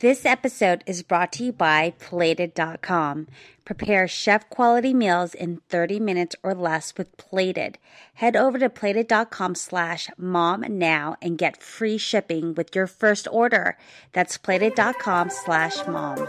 This episode is brought to you by Plated.com. Prepare chef quality meals in 30 minutes or less with Plated. Head over to Plated.com slash mom now and get free shipping with your first order. That's Plated.com slash mom.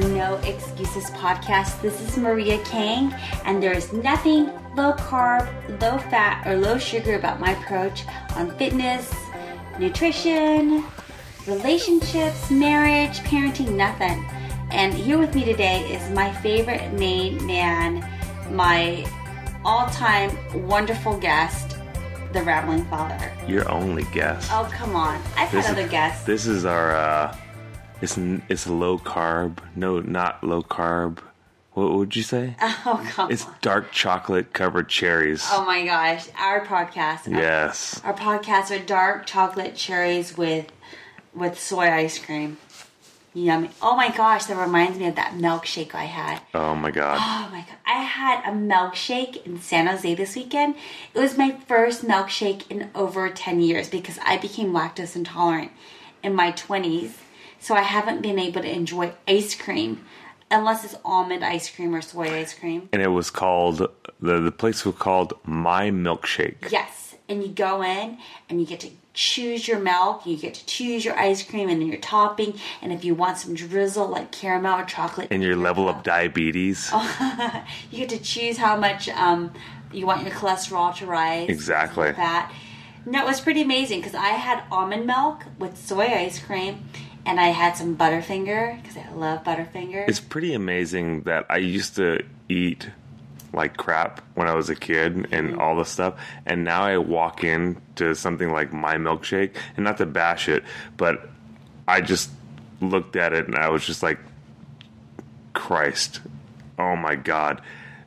The No Excuses podcast. This is Maria Kang, and there is nothing low carb, low fat, or low sugar about my approach on fitness, nutrition, relationships, marriage, parenting, nothing. And here with me today is my favorite main man, my all time wonderful guest, the Rambling Father. Your only guest. Oh, come on. I've This had other guests. This is our. uh It's it's low carb. No, not low carb. What would you say? oh, come It's dark chocolate covered cherries. Oh my gosh. Our podcast. yes. Our podcasts are dark chocolate cherries with with soy ice cream. Yummy. Oh my gosh, that reminds me of that milkshake I had. Oh my god. Oh my god. I had a milkshake in San Jose this weekend. It was my first milkshake in over 10 years because I became lactose intolerant in my 20s. So I haven't been able to enjoy ice cream unless it's almond ice cream or soy ice cream. And it was called the the place was called My Milkshake. Yes, and you go in and you get to choose your milk, you get to choose your ice cream and then your topping, and if you want some drizzle like caramel or chocolate, And your level of diabetes. Oh. you get to choose how much um, you want your cholesterol to rise. Exactly. Like that. No, it was pretty amazing because I had almond milk with soy ice cream, and I had some Butterfinger because I love Butterfinger. It's pretty amazing that I used to eat like crap when I was a kid Mm-hmm. and all this stuff, and now I walk into something like my milkshake, and not to bash it, but I just looked at it and I was just like, Christ, oh my God,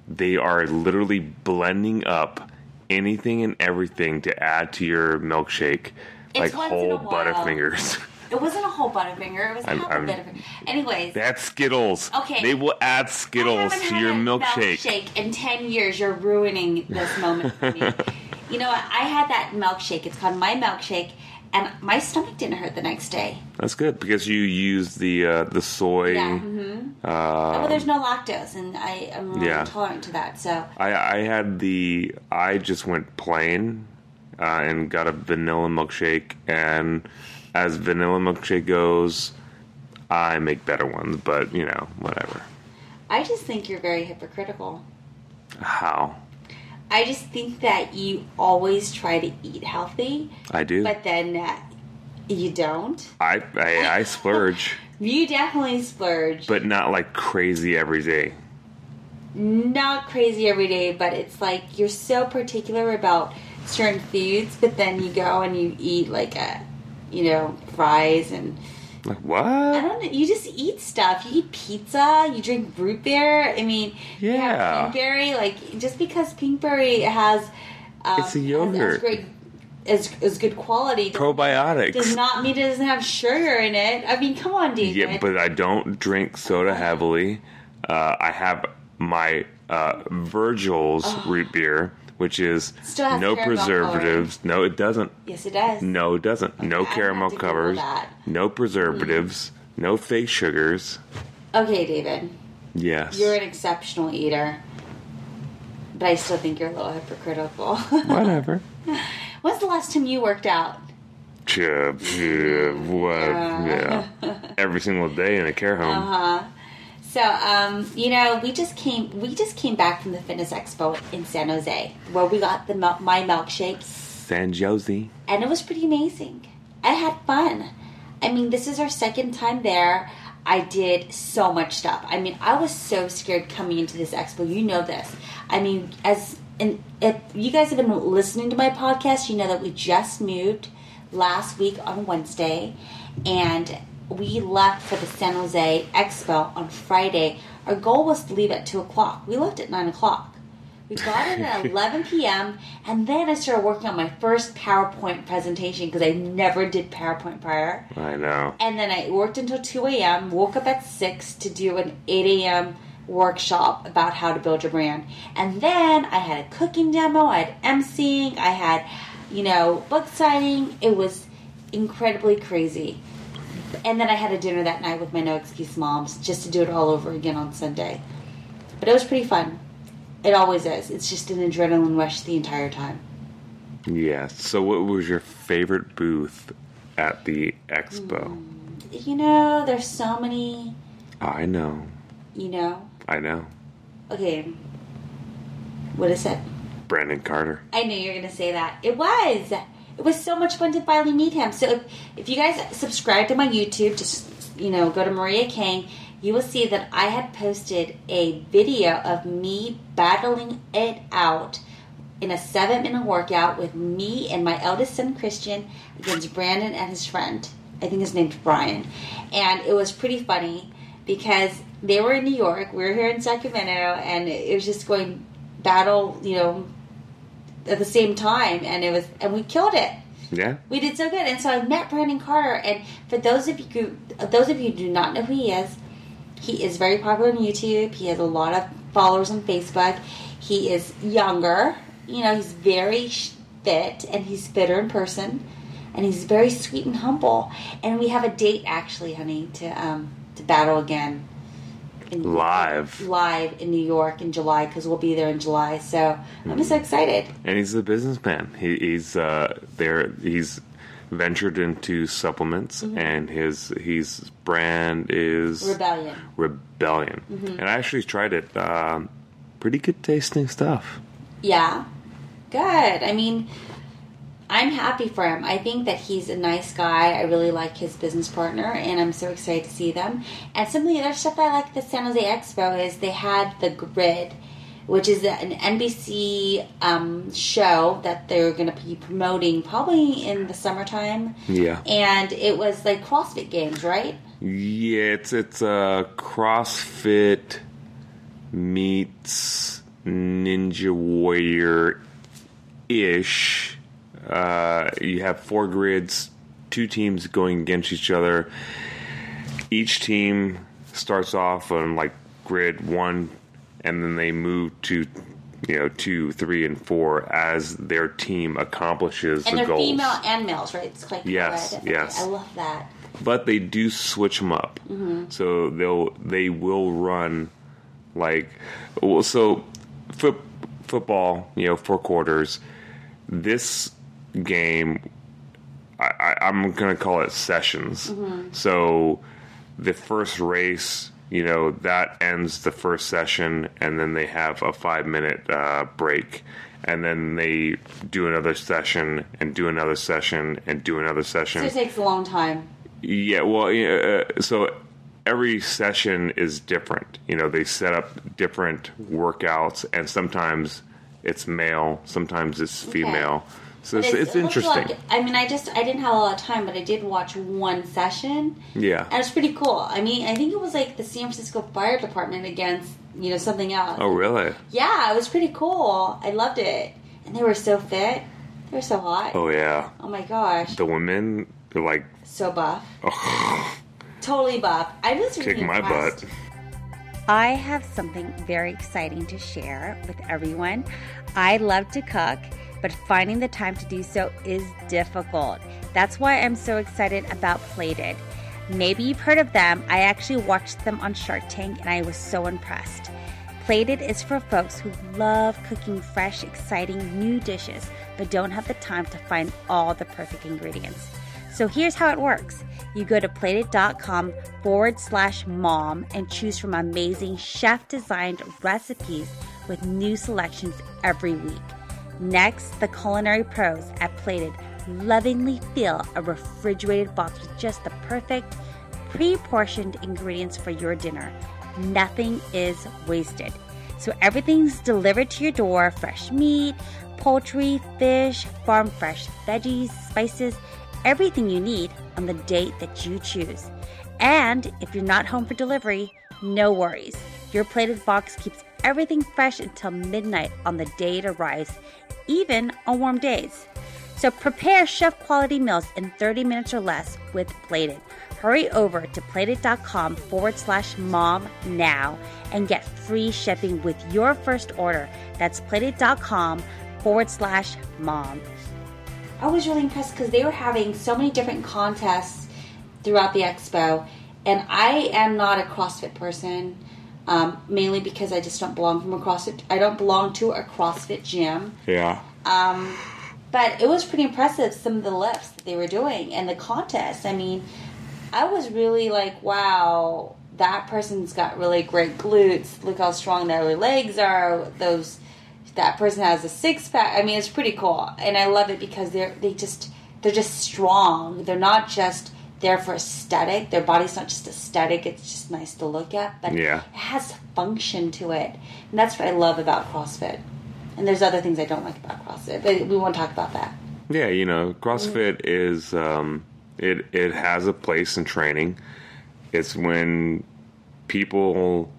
they are literally blending up anything and everything to add to your milkshake, It's like in whole. Butterfingers. it wasn't a whole Butterfinger; it was I'm- half I'm- a Butterfinger. Anyways, That's Skittles. Okay. They will add Skittles to had your a milkshake. milkshake in ten years. You're ruining this moment for me. you know what? I had that milkshake. It's called my milkshake, and my stomach didn't hurt the next day. That's good because you use the uh, the soy. Yeah. hmm well, there's no lactose, and I am really yeah. intolerant to that. So I I had the I just went plain uh, and got a vanilla milkshake, and as vanilla milkshake goes, I make better ones, but you know whatever. I just think you're very hypocritical. How I just think that you always try to eat healthy, I do. but then uh, you don't. I, I I splurge, You definitely splurge. but not like crazy every day. not crazy every day, but it's like you're so particular about certain foods, but then you go and you eat like a, you know, fries and Like I don't know. You just eat stuff. You eat pizza. You drink root beer. I mean, you have Yeah. pinkberry. Like just because pinkberry has, um, It's a yogurt. has great, is is good quality. Probiotics. does not mean it doesn't have sugar in it. I mean, come on, David. Yeah, but I don't drink soda heavily. Uh, I have my uh, Virgil's root beer, which is Still no preservatives. No, it doesn't. yes, it does. No, it doesn't. No I'm caramel have to Google covers. No preservatives. No fake sugars. Okay, David. Yes. You're an exceptional eater, but I still think you're a little hypocritical. Whatever. When's the last time you worked out? Chip, what? Yeah. Every single day in a care home. Uh-huh. So, um, you know, we just came we just came back from the fitness expo in San Jose, where we got the my milkshakes, San Jose. and it was pretty amazing. I had fun. I mean, this is our second time there. I did so much stuff. I mean, I was so scared coming into this expo. You know this. I mean, as and if you guys have been listening to my podcast, you know that we just moved last week on Wednesday, and we left for the San Jose Expo on Friday. Our goal was to leave at two o'clock. We left at nine o'clock. We got in at 11 p.m. and then I started working on my first PowerPoint presentation because I never did PowerPoint prior. I know. And then I worked until 2 a.m., woke up at 6 to do an 8 a.m. workshop about how to build your brand. And then I had a cooking demo, I had emceeing, I had you know, book signing. It was incredibly crazy. And then I had a dinner that night with my no excuse moms just to do it all over again on Sunday. But it was pretty fun. It always is. It's just an adrenaline rush the entire time. Yeah. So, what was your favorite booth at the expo? Mm, you know, there's so many, I know. you know. I know. Okay. What is it? Brandon Carter. I knew you were going to say that. It was. It was so much fun to finally meet him. So if, if you guys subscribe to my YouTube, just you know, go to Maria Kang, you will see that I had posted a video of me battling it out in a seven minute workout with me and my eldest son Christian against Brandon and his friend. I think his name's Brian. And it was pretty funny because they were in New York, we were here in Sacramento, and it was just going battle, you know, at the same time and it was and we killed it. Yeah. We did so good. And so I met Brandon Carter and for those of you who those of you who do not know who he is, he is very popular on YouTube. He has a lot of followers on Facebook. He is younger. You know, he's very fit and he's fitter in person. And he's very sweet and humble. And we have a date actually, honey, to um to battle again. In, Live. live in New York in July because we'll be there in July. So I'm so excited. And he's a businessman. He, he's uh, there. He's ventured into supplements, Mm-hmm. and his his brand is Rebellion. Rebellion. Mm-hmm. And I actually tried it. Um, pretty good tasting stuff. Yeah. Good. I mean, I'm happy for him. I think that he's a nice guy. I really like his business partner, and I'm so excited to see them. And some of the other stuff I like at the San Jose Expo is they had the Grid, which is an NBC um, show that they're going to be promoting probably in the summertime. Yeah. And it was like CrossFit games, right? Yeah, it's it's a CrossFit meets Ninja Warrior ish. Uh, you have four grids, two teams going against each other. Each team starts off on like grid one, and then they move to you know two, three, and four as their team accomplishes And the they're goals. female and males, right? It's like Yes, co-ed. yes. I love that. but they do switch them up. So they'll they will run like well, so foot, football. You know, four quarters. This game, I, I, I'm gonna call it sessions. So the first race. You know that ends the first session, and then they have a five minute uh, break, and then they do another session, and do another session, and do another session. So it takes a long time. Yeah, well, yeah, uh, so every session is different. You know, they set up different workouts, and sometimes it's male, sometimes it's female. So it's, But it's interesting. like- I mean, I just I didn't have a lot of time, but I did watch one session. Yeah. and it was pretty cool. I mean, I think it was like the San Francisco Fire Department against you know something else. Oh, really? Yeah, it was pretty cool. I loved it, and they were so fit. They were so hot. Oh, yeah. Oh my gosh, The women, they're like, so buff, oh, totally buff. I was really kick my butt. I have something very exciting to share with everyone. I love to cook, but finding the time to do so is difficult. That's why I'm so excited about Plated. Maybe you've heard of them. I actually watched them on Shark Tank and I was so impressed. Plated is for folks who love cooking fresh, exciting new dishes, but don't have the time to find all the perfect ingredients. So here's how it works you go to plated.com forward slash mom and choose from amazing chef designed recipes with new selections every week. Next, the culinary pros at Plated lovingly fill a refrigerated box with just the perfect pre portioned ingredients for your dinner. Nothing is wasted. So everything's delivered to your door fresh meat, poultry, fish, farm fresh veggies, spices, everything you need on the date that you choose. And if you're not home for delivery, no worries. Your plated box keeps everything fresh until midnight on the day it arrives, even on warm days. So prepare chef quality meals in 30 minutes or less with Plated. Hurry over to plated.com forward slash mom now and get free shipping with your first order. That's plated.com forward slash mom. I was really impressed because they were having so many different contests throughout the expo, and I am not a CrossFit person. Um, mainly because I just don't belong from a CrossFit. I don't belong to a CrossFit gym. Yeah. Um, but it was pretty impressive some of the lifts that they were doing and the contest. I mean, I was really like, wow, that person's got really great glutes. Look how strong their legs are. Those that person has a six pack. I mean, it's pretty cool, and I love it because they're they just they're just strong. They're not just there for aesthetic. Their body's not just aesthetic. It's just nice to look at, but Yeah. it has function to it, and that's what I love about CrossFit. And there's other things I don't like about CrossFit, but we won't talk about that. Yeah, you know, CrossFit is um, it it has a place in training. It's when people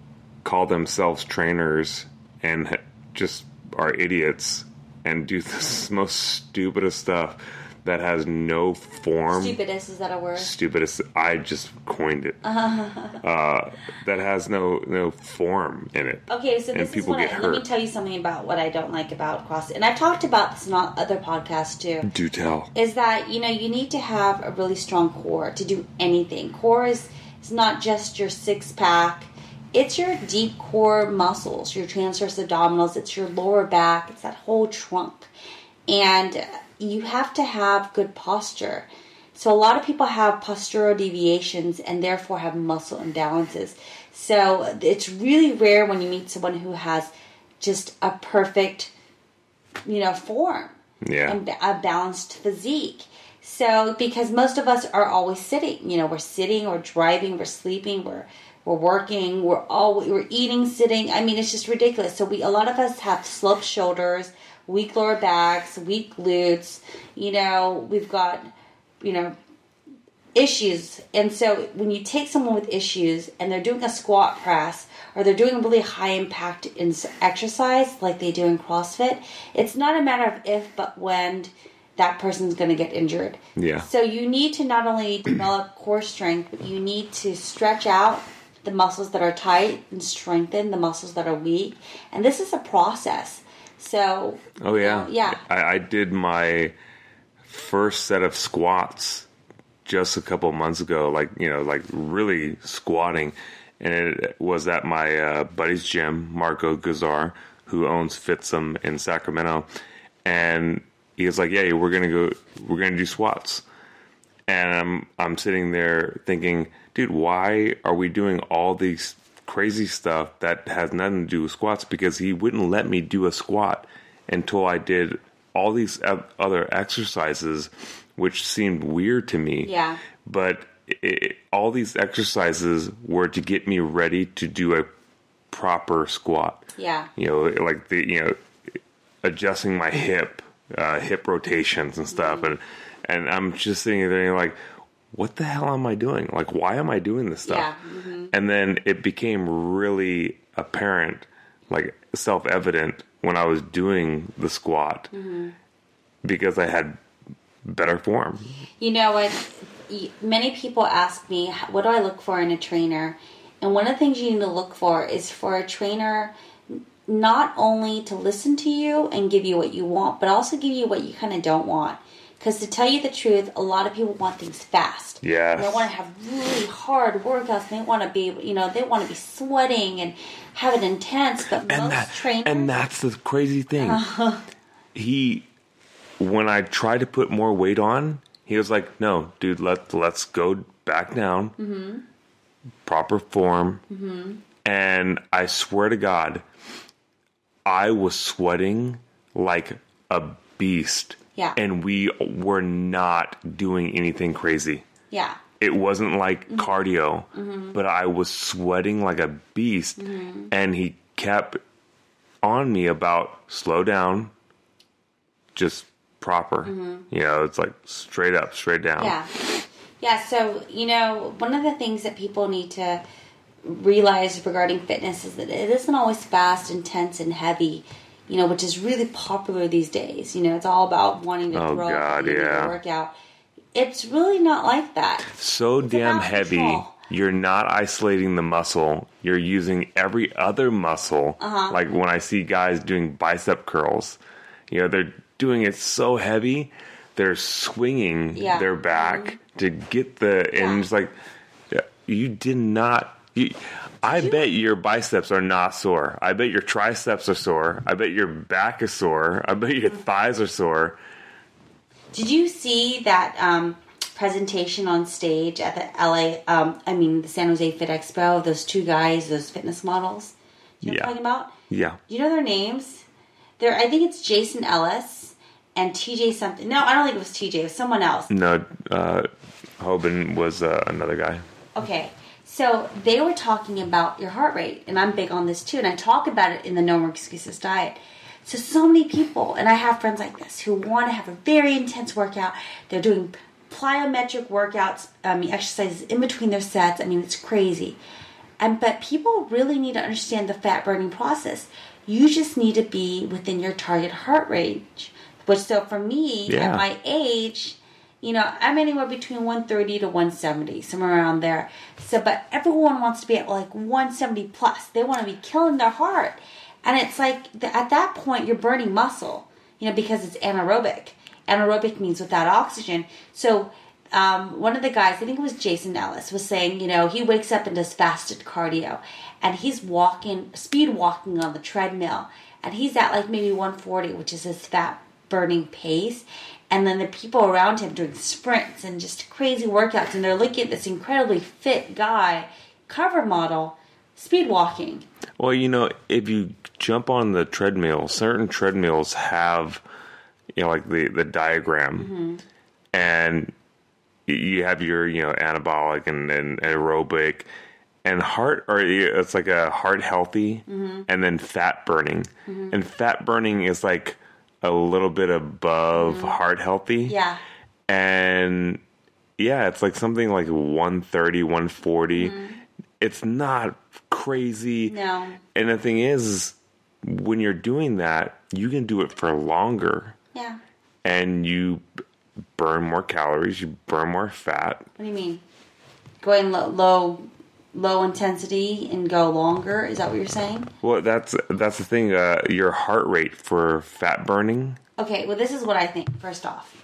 call themselves trainers and just are idiots and do the most stupidest stuff that has no form. Stupidest is that a word? Stupidest. I just coined it. uh, that has no no form in it. Okay, so this is what I, get let me tell you something about what I don't like about CrossFit, and I've talked about this in other podcasts too. Do tell. Is that you know you need to have a really strong core to do anything. Core is it's not just your six pack; it's your deep core muscles, your transverse abdominals, it's your lower back, it's that whole trunk, and you have to have good posture. So a lot of people have postural deviations and therefore have muscle imbalances. So it's really rare when you meet someone who has just a perfect, you know, form Yeah. and a balanced physique. So because most of us are always sitting, you know, we're sitting, we're driving, we're sleeping, we're we're working, we're all we're eating sitting. I mean, it's just ridiculous. So we a lot of us have sloped shoulders, weak lower backs, weak glutes. You know, we've got you know issues. And so when you take someone with issues and they're doing a squat press or they're doing a really high impact in exercise like they do in CrossFit, it's not a matter of if but when that person's going to get injured. Yeah. So you need to not only develop core strength, but you need to stretch out the muscles that are tight and strengthen the muscles that are weak. And this is a process. So Oh yeah, yeah. I, I did my first set of squats just a couple months ago. Like you know, like really squatting, and it was at my uh, buddy's gym, Marco Gazar, who owns Fitsum in Sacramento, and he was like, "Yeah, we're gonna go, we're gonna do squats." And I'm I'm sitting there thinking, dude, why are we doing all these crazy stuff that has nothing to do with squats? Because he wouldn't let me do a squat until I did all these other exercises, which seemed weird to me. Yeah. But it, all these exercises were to get me ready to do a proper squat yeah. you know, like the you know, adjusting my hip, uh, hip rotations and stuff, and and I'm just sitting there like, what the hell am I doing? Like, why am I doing this stuff? Yeah, mm-hmm. And then it became really apparent, like self evident, when I was doing the squat Mm-hmm. because I had better form. You know what? Many people ask me, what do I look for in a trainer? And one of the things you need to look for is for a trainer not only to listen to you and give you what you want, but also give you what you kind of don't want. Because to tell you the truth, a lot of people want things fast. Yeah. They want to have really hard workouts. And they want to be, you know, they want to be sweating and have it intense. But and most that, trainers, and that's the crazy thing. Uh-huh. He, when I tried to put more weight on, he was like, "No, dude, let let's go back down, mm-hmm. proper form." Mm-hmm. And I swear to God, I was sweating like a beast. Yeah. and we were not doing anything crazy yeah, it wasn't like Mm-hmm. cardio, but I was sweating like a beast. Mm-hmm. And he kept on me about slow down, just proper. You know, it's like straight up, straight down. Mm-hmm. Yeah. Yeah, so, you know, one of the things that people need to realize regarding fitness is that it isn't always fast, intense, and heavy, you know, which is really popular these days. You know, it's all about wanting to Oh, throw God, up and yeah. work out. It's really not like that. So damn heavy. control. You're not isolating the muscle. You're using every other muscle. Uh-huh. Like when I see guys doing bicep curls, you know, they're doing it so heavy they're swinging Yeah. their back to get the and Yeah. it's like you did not. You, I bet your biceps are not sore. I bet your triceps are sore. I bet your back is sore. I bet your thighs are sore. Did you see that um, presentation on stage at the LA? Um, I mean, the San Jose Fit Expo. of Those two guys, those fitness models. You know Yeah. what I'm talking about? Yeah. Do you know their names? They're, I think it's Jason Ellis and TJ something. No, I don't think it was TJ. It was someone else. No, uh, Hoban was uh, another guy. Okay, so they were talking about your heart rate, and I'm big on this too, and I talk about it in the No More Excuses diet. So, so many people, and I have friends like this who want to have a very intense workout. They're doing plyometric workouts, I mean, exercises in between their sets. I mean, it's crazy. And but people really need to understand the fat burning process. You just need to be within your target heart range. Which so for me Yeah. at my age, you know, I'm anywhere between 130 to 170, somewhere around there. So, but everyone wants to be at like 170 plus. They want to be killing their heart, and it's like th- at that point you're burning muscle, you know, because it's anaerobic. Anaerobic means without oxygen. So, um, one of the guys, I think it was Jason Ellis, was saying, you know, he wakes up and does fasted cardio, and he's walking, speed walking on the treadmill, and he's at like maybe 140, which is his fat burning pace. And then the people around him doing sprints and just crazy workouts, and they're looking at this incredibly fit guy, cover model, speed walking. Well, you know, if you jump on the treadmill, certain treadmills have, you know, like the the diagram, mm-hmm. and you have your you know anabolic and, and aerobic, and heart or it's like a heart healthy, mm-hmm. and then fat burning, mm-hmm. and fat burning is like a little bit above mm-hmm. heart healthy, Yeah. and yeah, it's like something like 130, 140. Mm-hmm. It's not crazy. No. And the thing is, when you're doing that, you can do it for longer Yeah. and you burn more calories, you burn more fat. What do you mean? Going low, low, low intensity and go longer? Is that what you're saying? Well, that's that's the thing. Uh, your heart rate for fat burning. Okay, well, this is what I think. First off,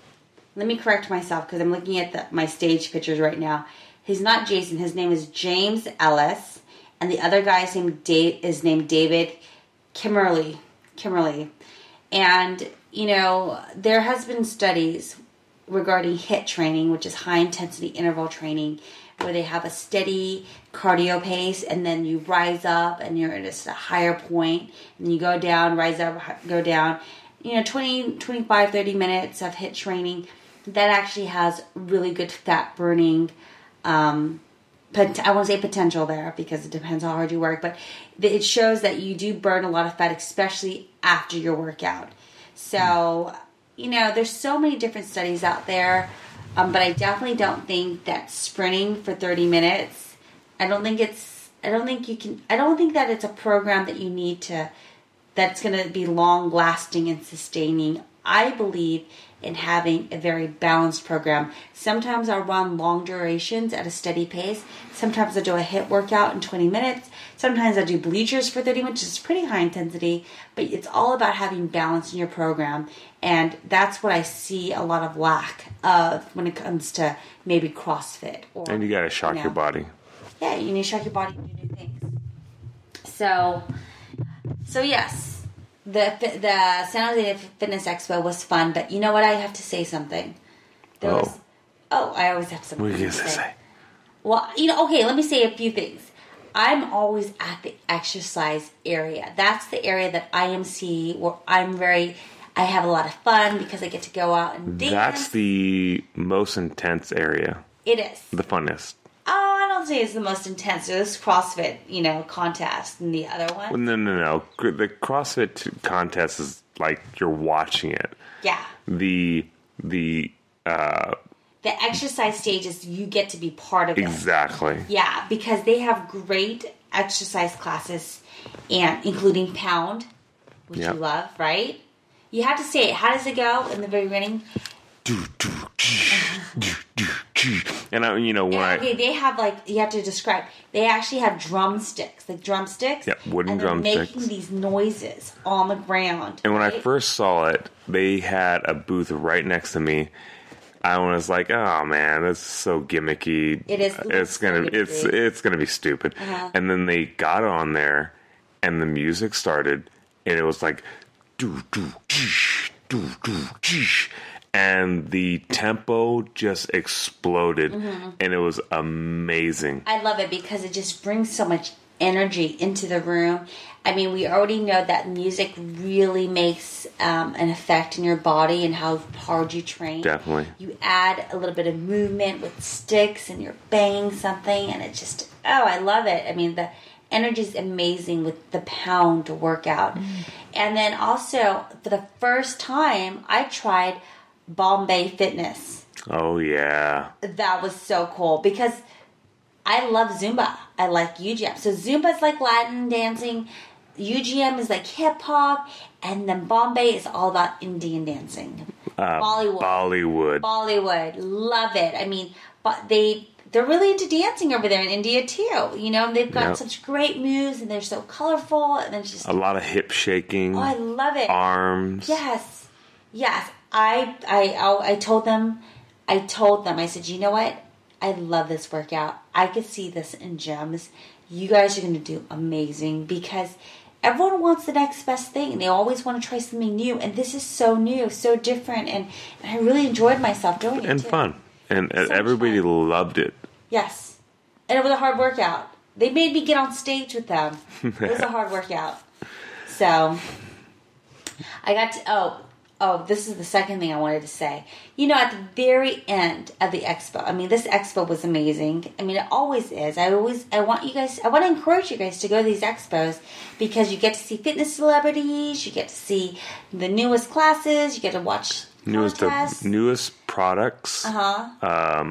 let me correct myself because I'm looking at the, my stage pictures right now. He's not Jason. His name is James Ellis, and the other guy's name Dave is named David Kimberly. Kimberly, and you know there has been studies regarding HIT training, which is high intensity interval training, where they have a steady cardio pace and then you rise up and you're at a higher point and you go down, rise up, go down. You know, 20, 25, 30 minutes of HIT training that actually has really good fat burning. Um, I won't say potential there because it depends how hard you work, but it shows that you do burn a lot of fat, especially after your workout. So, you know, there's so many different studies out there, um, but I definitely don't think that sprinting for 30 minutes, I don't think it's, I don't think you can, I don't think that it's a program that you need to, that's going to be long lasting and sustaining. I believe in having a very balanced program. Sometimes I'll run long durations at a steady pace. Sometimes I do a hit workout in 20 minutes. Sometimes I do bleachers for 30 minutes, which is pretty high intensity. But it's all about having balance in your program. And that's what I see a lot of lack of when it comes to maybe CrossFit. Or, And you got to shock know. your body. Yeah, you need to shock your body and do new things. So, so yes, the the San Jose Fitness Expo was fun, but you know what? I have to say something. There Oh. was, oh, I always have something. What are you to gonna say? Well, you know, okay, let me say a few things. I'm always at the exercise area. That's the area that I am see where I'm very. I have a lot of fun because I get to go out and dance. That's the most intense area, it is. the funnest. I don't it's the most intense. There's CrossFit, you know, contest, and the other one. Well, no, no, no. The CrossFit contest is like you're watching it. Yeah. The the uh, The exercise stages, you get to be part of it. exactly. Yeah, because they have great exercise classes, and including pound, which Yep. you love, right? You have to say it. How does it go in the very beginning? And I, you know, when I okay, they have like you have to describe. They actually have drumsticks, like drumsticks. Yeah, wooden and drumsticks. making these noises on the ground. and when I first saw it, they had a booth right next to me. I was like, "Oh man, that's so gimmicky. It is- It's gonna. It's it's gonna be stupid." Uh-huh. And then they got on there, and the music started, and it was like, "Do do do do jish," and the tempo just exploded, Mm-hmm. and it was amazing. I love it because it just brings so much energy into the room. I mean, we already know that music really makes um, an effect in your body and how hard you train. Definitely. You add a little bit of movement with sticks and you're banging something, and it just, oh, I love it. I mean, the energy is amazing with the pound workout. And then also, for the first time, I tried Bombay Fitness Oh yeah, that was so cool because I love Zumba. I like U-Jam. So Zumba's like Latin dancing, U-Jam is like hip hop, and then Bombay is all about Indian dancing. uh, Bollywood. Bollywood. Bollywood, love it. I mean, but they they're really into dancing over there in India too. You know, they've got Yep. such great moves and they're so colorful and it's just a lot of hip shaking, oh, I love it. arms. Yes, yes. I, I I told them, I told them. I said, you know what? I love this workout. I could see this in gyms. You guys are going to do amazing because everyone wants the next best thing. They always want to try something new, and this is so new, so different, and, and I really enjoyed myself doing it and fun. And So everybody fun. loved it. Yes, and it was a hard workout. They made me get on stage with them. It was a hard workout. So I got to oh oh this is the second thing I wanted to say. You know, at the very end of the expo, I mean, this expo was amazing. I mean, it always is. I always I want you guys I want to encourage you guys to go to these expos because you get to see fitness celebrities, you get to see the newest classes, you get to watch Newest contests. of newest products, uh-huh.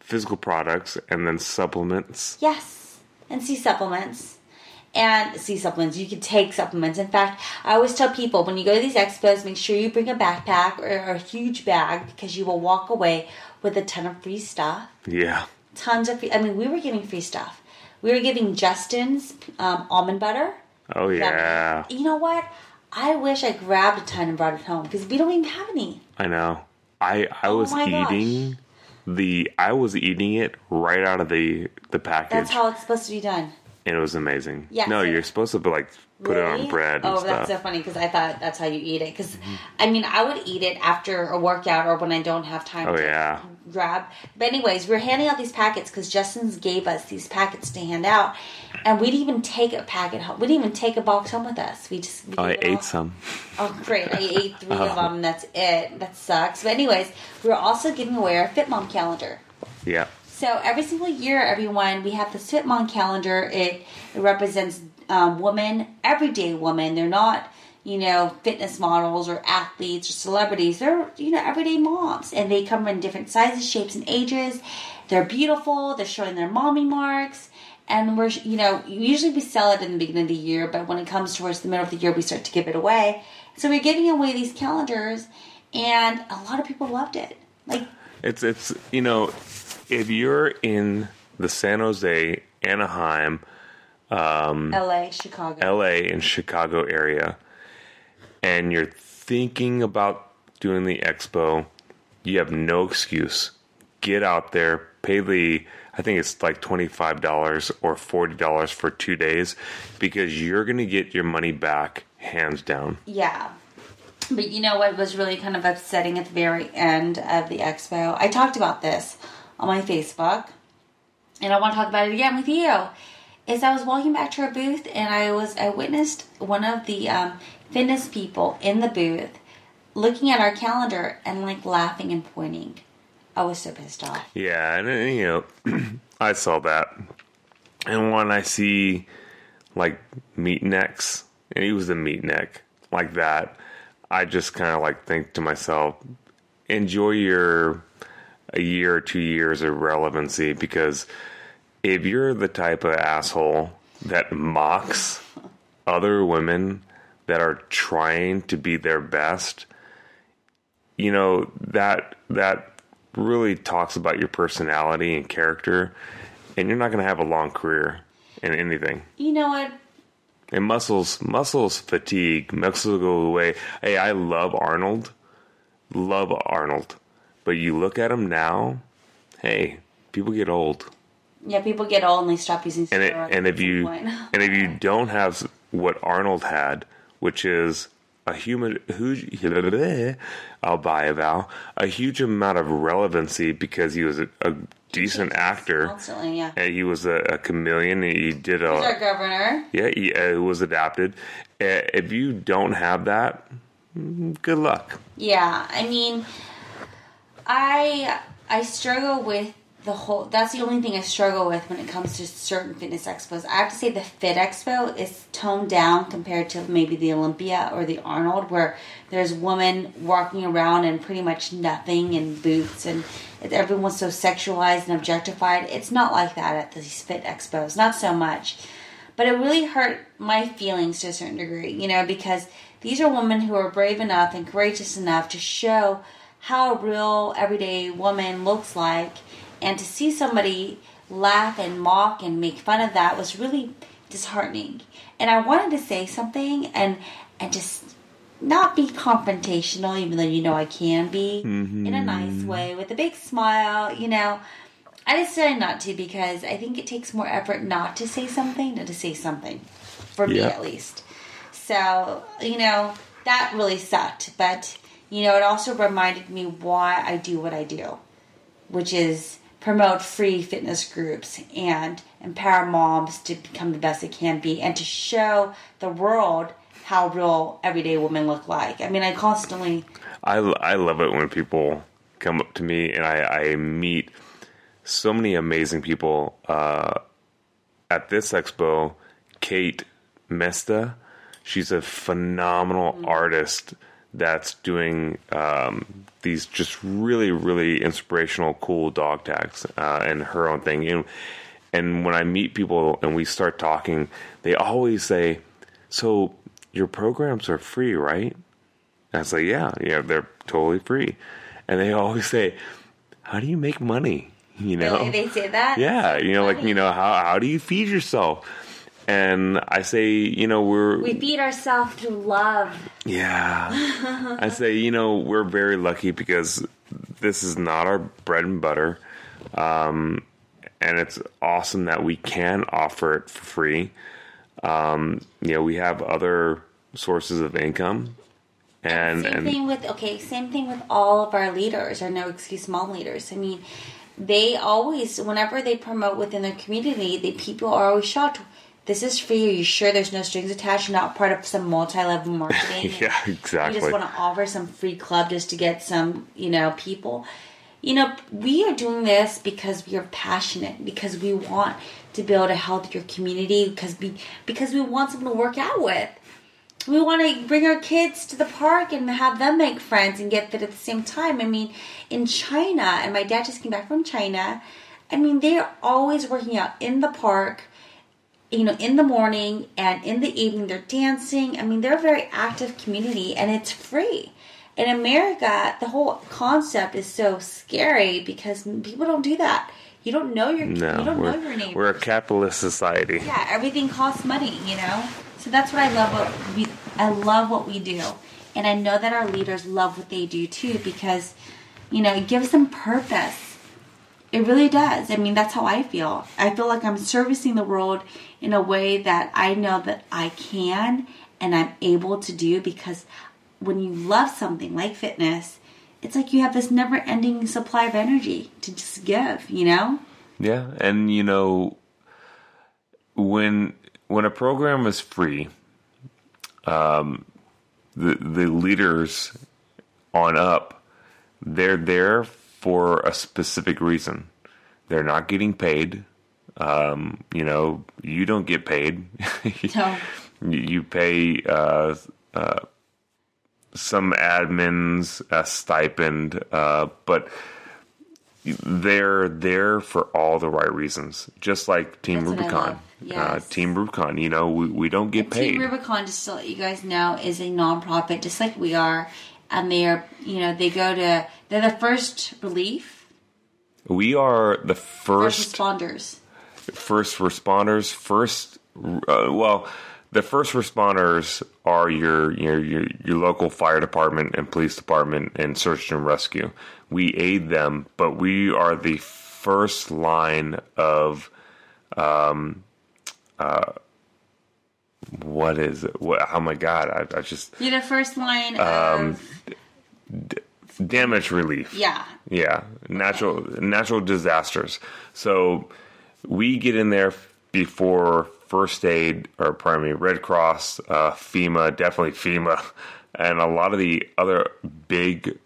physical products, and then supplements. Yes, and see supplements. And sea supplements, you can take supplements. In fact, I always tell people when you go to these expos, make sure you bring a backpack or a huge bag because you will walk away with a ton of free stuff. Yeah, Tons of free. I mean, we were giving free stuff. We were giving Justin's um, almond butter. oh yeah, You know what? I wish I grabbed a ton and brought it home because we don't even have any. I know. I I Oh was my gosh. eating the I was eating it right out of the the package, That's how it's supposed to be done. It was amazing. Yeah, no, you're supposed to like put it on bread and oh, stuff. that's so funny because I thought that's how you eat it. Because mm-hmm. I mean, I would eat it after a workout or when I don't have time. oh to yeah, grab. But anyways, we're handing out these packets because Justin's gave us these packets to hand out, and we didn't even take a packet home. We didn't even take a box home with us. We just we I gave it all- ate some. Oh, great! I ate three of oh. them. That's it. That sucks. But anyways, we're also giving away our Fit Mom calendar. Yeah, So every single year, everyone, we have the Fit Mom calendar. It, it represents um, women, everyday women. They're not, you know, fitness models or athletes or celebrities. They're, you know, everyday moms. And they come in different sizes, shapes, and ages. They're beautiful. They're showing their mommy marks. And we're, you know, usually we sell it in the beginning of the year, but when it comes towards the middle of the year, we start to give it away. So we're giving away these calendars, and a lot of people loved it. Like, it's it's you know, if you're in the San Jose, Anaheim, um, LA, Chicago. LA and Chicago area and you're thinking about doing the expo, you have no excuse. Get out there, pay the I think it's like $25 or $40 for 2 days because you're going to get your money back hands down. Yeah. But you know what was really kind of upsetting at the very end of the expo? I talked about this on my Facebook, and I want to talk about it again with you. Is I was walking back to our booth, and I was I witnessed one of the um, fitness people in the booth looking at our calendar and like laughing and pointing. I was so pissed off. Yeah, and uh, you know, I saw that. And when I see like meat necks, and he was a meat neck like that, I just kind of like think to myself, enjoy your a year or two years of relevancy because if you're the type of asshole that mocks other women that are trying to be their best, you know that that really talks about your personality and character, and you're not going to have a long career in anything. You know what? And muscles, muscles fatigue, muscles go away. Hey, I love Arnold, love Arnold, but you look at him now. Hey, people get old, Yeah, people get old and they stop using and it, and if you and if you don't have what Arnold had, which is a human huge I'll buy a vowel a huge amount of relevancy because he was a, a decent actor Constantly, yeah. and he was a, a chameleon. He did He's our a governor. yeah, he uh, was adapted. Uh, if you don't have that, mm, good luck. Yeah, I mean, I I struggle with the whole. That's the only thing I struggle with when it comes to certain fitness expos. I have to say the Fit Expo is toned down compared to maybe the Olympia or the Arnold, where there's women walking around in pretty much nothing in boots and everyone's so sexualized and objectified. It's not like that at these Fit Expos, not so much. But it really hurt my feelings to a certain degree, you know, because these are women who are brave enough and courageous enough to show how a real everyday woman looks like. And to see somebody laugh and mock and make fun of that was really disheartening. And I wanted to say something and and just not be confrontational, even though you know I can be, in a nice mm-hmm. way with a big smile, you know. I decided not to because I think it takes more effort not to say something than to say something, for me at least. So, you know, that really sucked. But, you know, it also reminded me why I do what I do, which is promote free fitness groups and empower moms to become the best they can be and to show the world how real everyday women look like. I mean, I constantly I, I love it when people come up to me and I, I meet so many amazing people. Uh, at this expo, Kate Mesta, she's a phenomenal artist that's doing um, these just really, really inspirational, cool dog tags uh, and her own thing. And, and when I meet people and we start talking, they always say, So your programs are free, right? And I say, yeah, yeah, they're totally free. And they always say, how do you make money? You know, really they say that. yeah, you know, like you know, how how do you feed yourself? And I say, you know, we're We feed ourselves through love. yeah. I say, you know, we're very lucky because this is not our bread and butter. Um, and it's awesome that we can offer it for free. Um, you know, we have other sources of income. And, same and thing with okay same thing with all of our leaders or no excuse mom leaders i mean they always whenever they promote within their community the people are always shocked this is free are you sure there's no strings attached you're not part of some multi-level marketing yeah, exactly. you just want to offer some free club just to get some you know people you know we are doing this because we are passionate because we want to build a healthier community because we because we want someone to work out with we want to bring our kids to the park and have them make friends and get fit at the same time. I mean, in China, and my dad just came back from China. I mean, they're always working out in the park, you know, in the morning and in the evening. They're dancing. I mean, they're a very active community and it's free. In America, the whole concept is so scary because people don't do that. You don't know your no, you don't we're, know your neighbor we're a capitalist society. yeah, everything costs money, you know. So that's what I love. What we, I love what we do, and I know that our leaders love what they do too because, you know, it gives them purpose. It really does. I mean, that's how I feel. I feel like I'm servicing the world in a way that I know that I can and I'm able to do because when you love something like fitness, it's like you have this never-ending supply of energy to just give. You know. Yeah, and you know, when when a program is free, um, the the leaders on up, they're there for a specific reason. They're not getting paid. Um, you know, you don't get paid. No. You- pay uh, uh, some admins a stipend, uh, but they're there for all the right reasons. Just like Team That's Rubicon. love. Yes. Uh, Team Rubicon, you know, we, we don't get paid. Team Rubicon, just to let you guys know, is a nonprofit, just like we are, and they are, you know, they go to, they're the first relief We are the First first responders. First responders. First, uh, well, the first responders are your, your your your local fire department and police department and search and rescue. We aid them, but we are the first line of um uh what is it? What, oh my god! I, I just You're the first line Um, of damage relief. yeah. Yeah, natural natural disasters. So we get in there before first aid or primary Red Cross, uh, FEMA, definitely FEMA, and a lot of the other big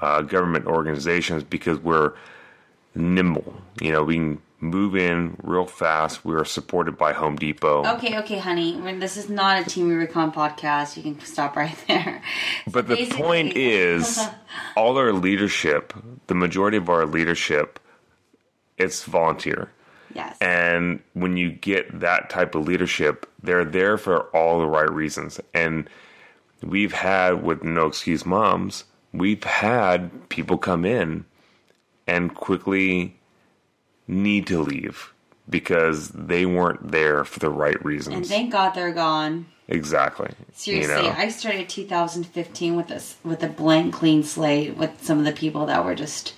uh, government organizations because we're nimble. You know, we can move in real fast. We are supported by Home Depot. Okay, okay, honey. This is not a Team Rubicon podcast. You can stop right there. But the point is, all our leadership, the majority of our leadership, it's volunteer. Yes. And when you get that type of leadership, they're there for all the right reasons. And we've had, with No Excuse Moms, we've had people come in and quickly need to leave because they weren't there for the right reasons. and thank God they're gone. exactly. Seriously, You know? I started 2015 with this with a blank, clean slate with some of the people that were just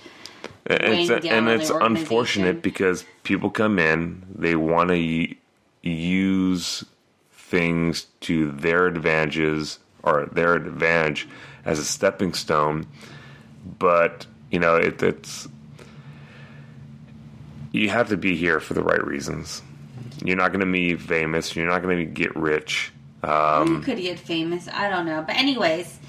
it's, and it's unfortunate because people come in, they want to use things to their advantages or their advantage as a stepping stone, but you know it, it's you have to be here for the right reasons. You're not going to be famous. You're not going to get rich. Um, you could get famous. I don't know, but anyways.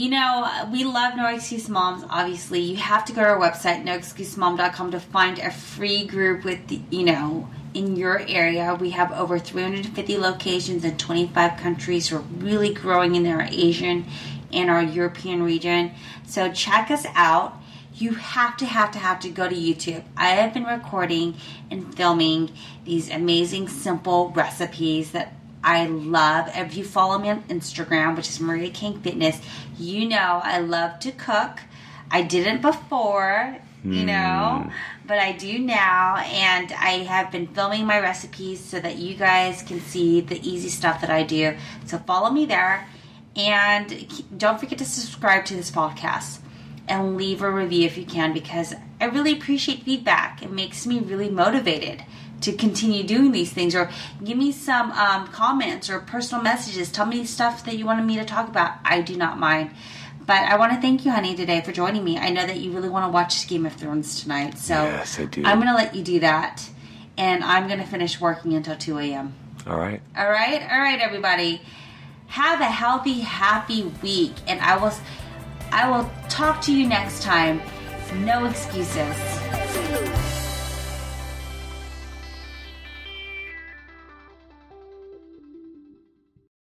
You know, we love No Excuse Moms, obviously. You have to go to our website, noexcusemom.com, to find a free group with, the, you know, in your area. We have over 350 locations in 25 countries. We're really growing in our Asian and our European region. So check us out. You have to, have to, have to go to YouTube. I have been recording and filming these amazing, simple recipes that I love. If you follow me on Instagram, which is Maria Kang Fitness, you know I love to cook. I didn't before, you hmm. know, but I do now. And I have been filming my recipes so that you guys can see the easy stuff that I do. So follow me there. And don't forget to subscribe to this podcast and leave a review if you can because I really appreciate feedback. It makes me really motivated to continue doing these things or give me some um, comments or personal messages. Tell me stuff that you wanted me to talk about. I do not mind. But I want to thank you, honey, today for joining me. I know that you really want to watch Game of Thrones tonight. So Yes, I do. I'm going to let you do that. And I'm going to finish working until 2 a.m. all right. All right, all right, everybody. Have a healthy, happy week, and I will, I will talk to you next time. No excuses.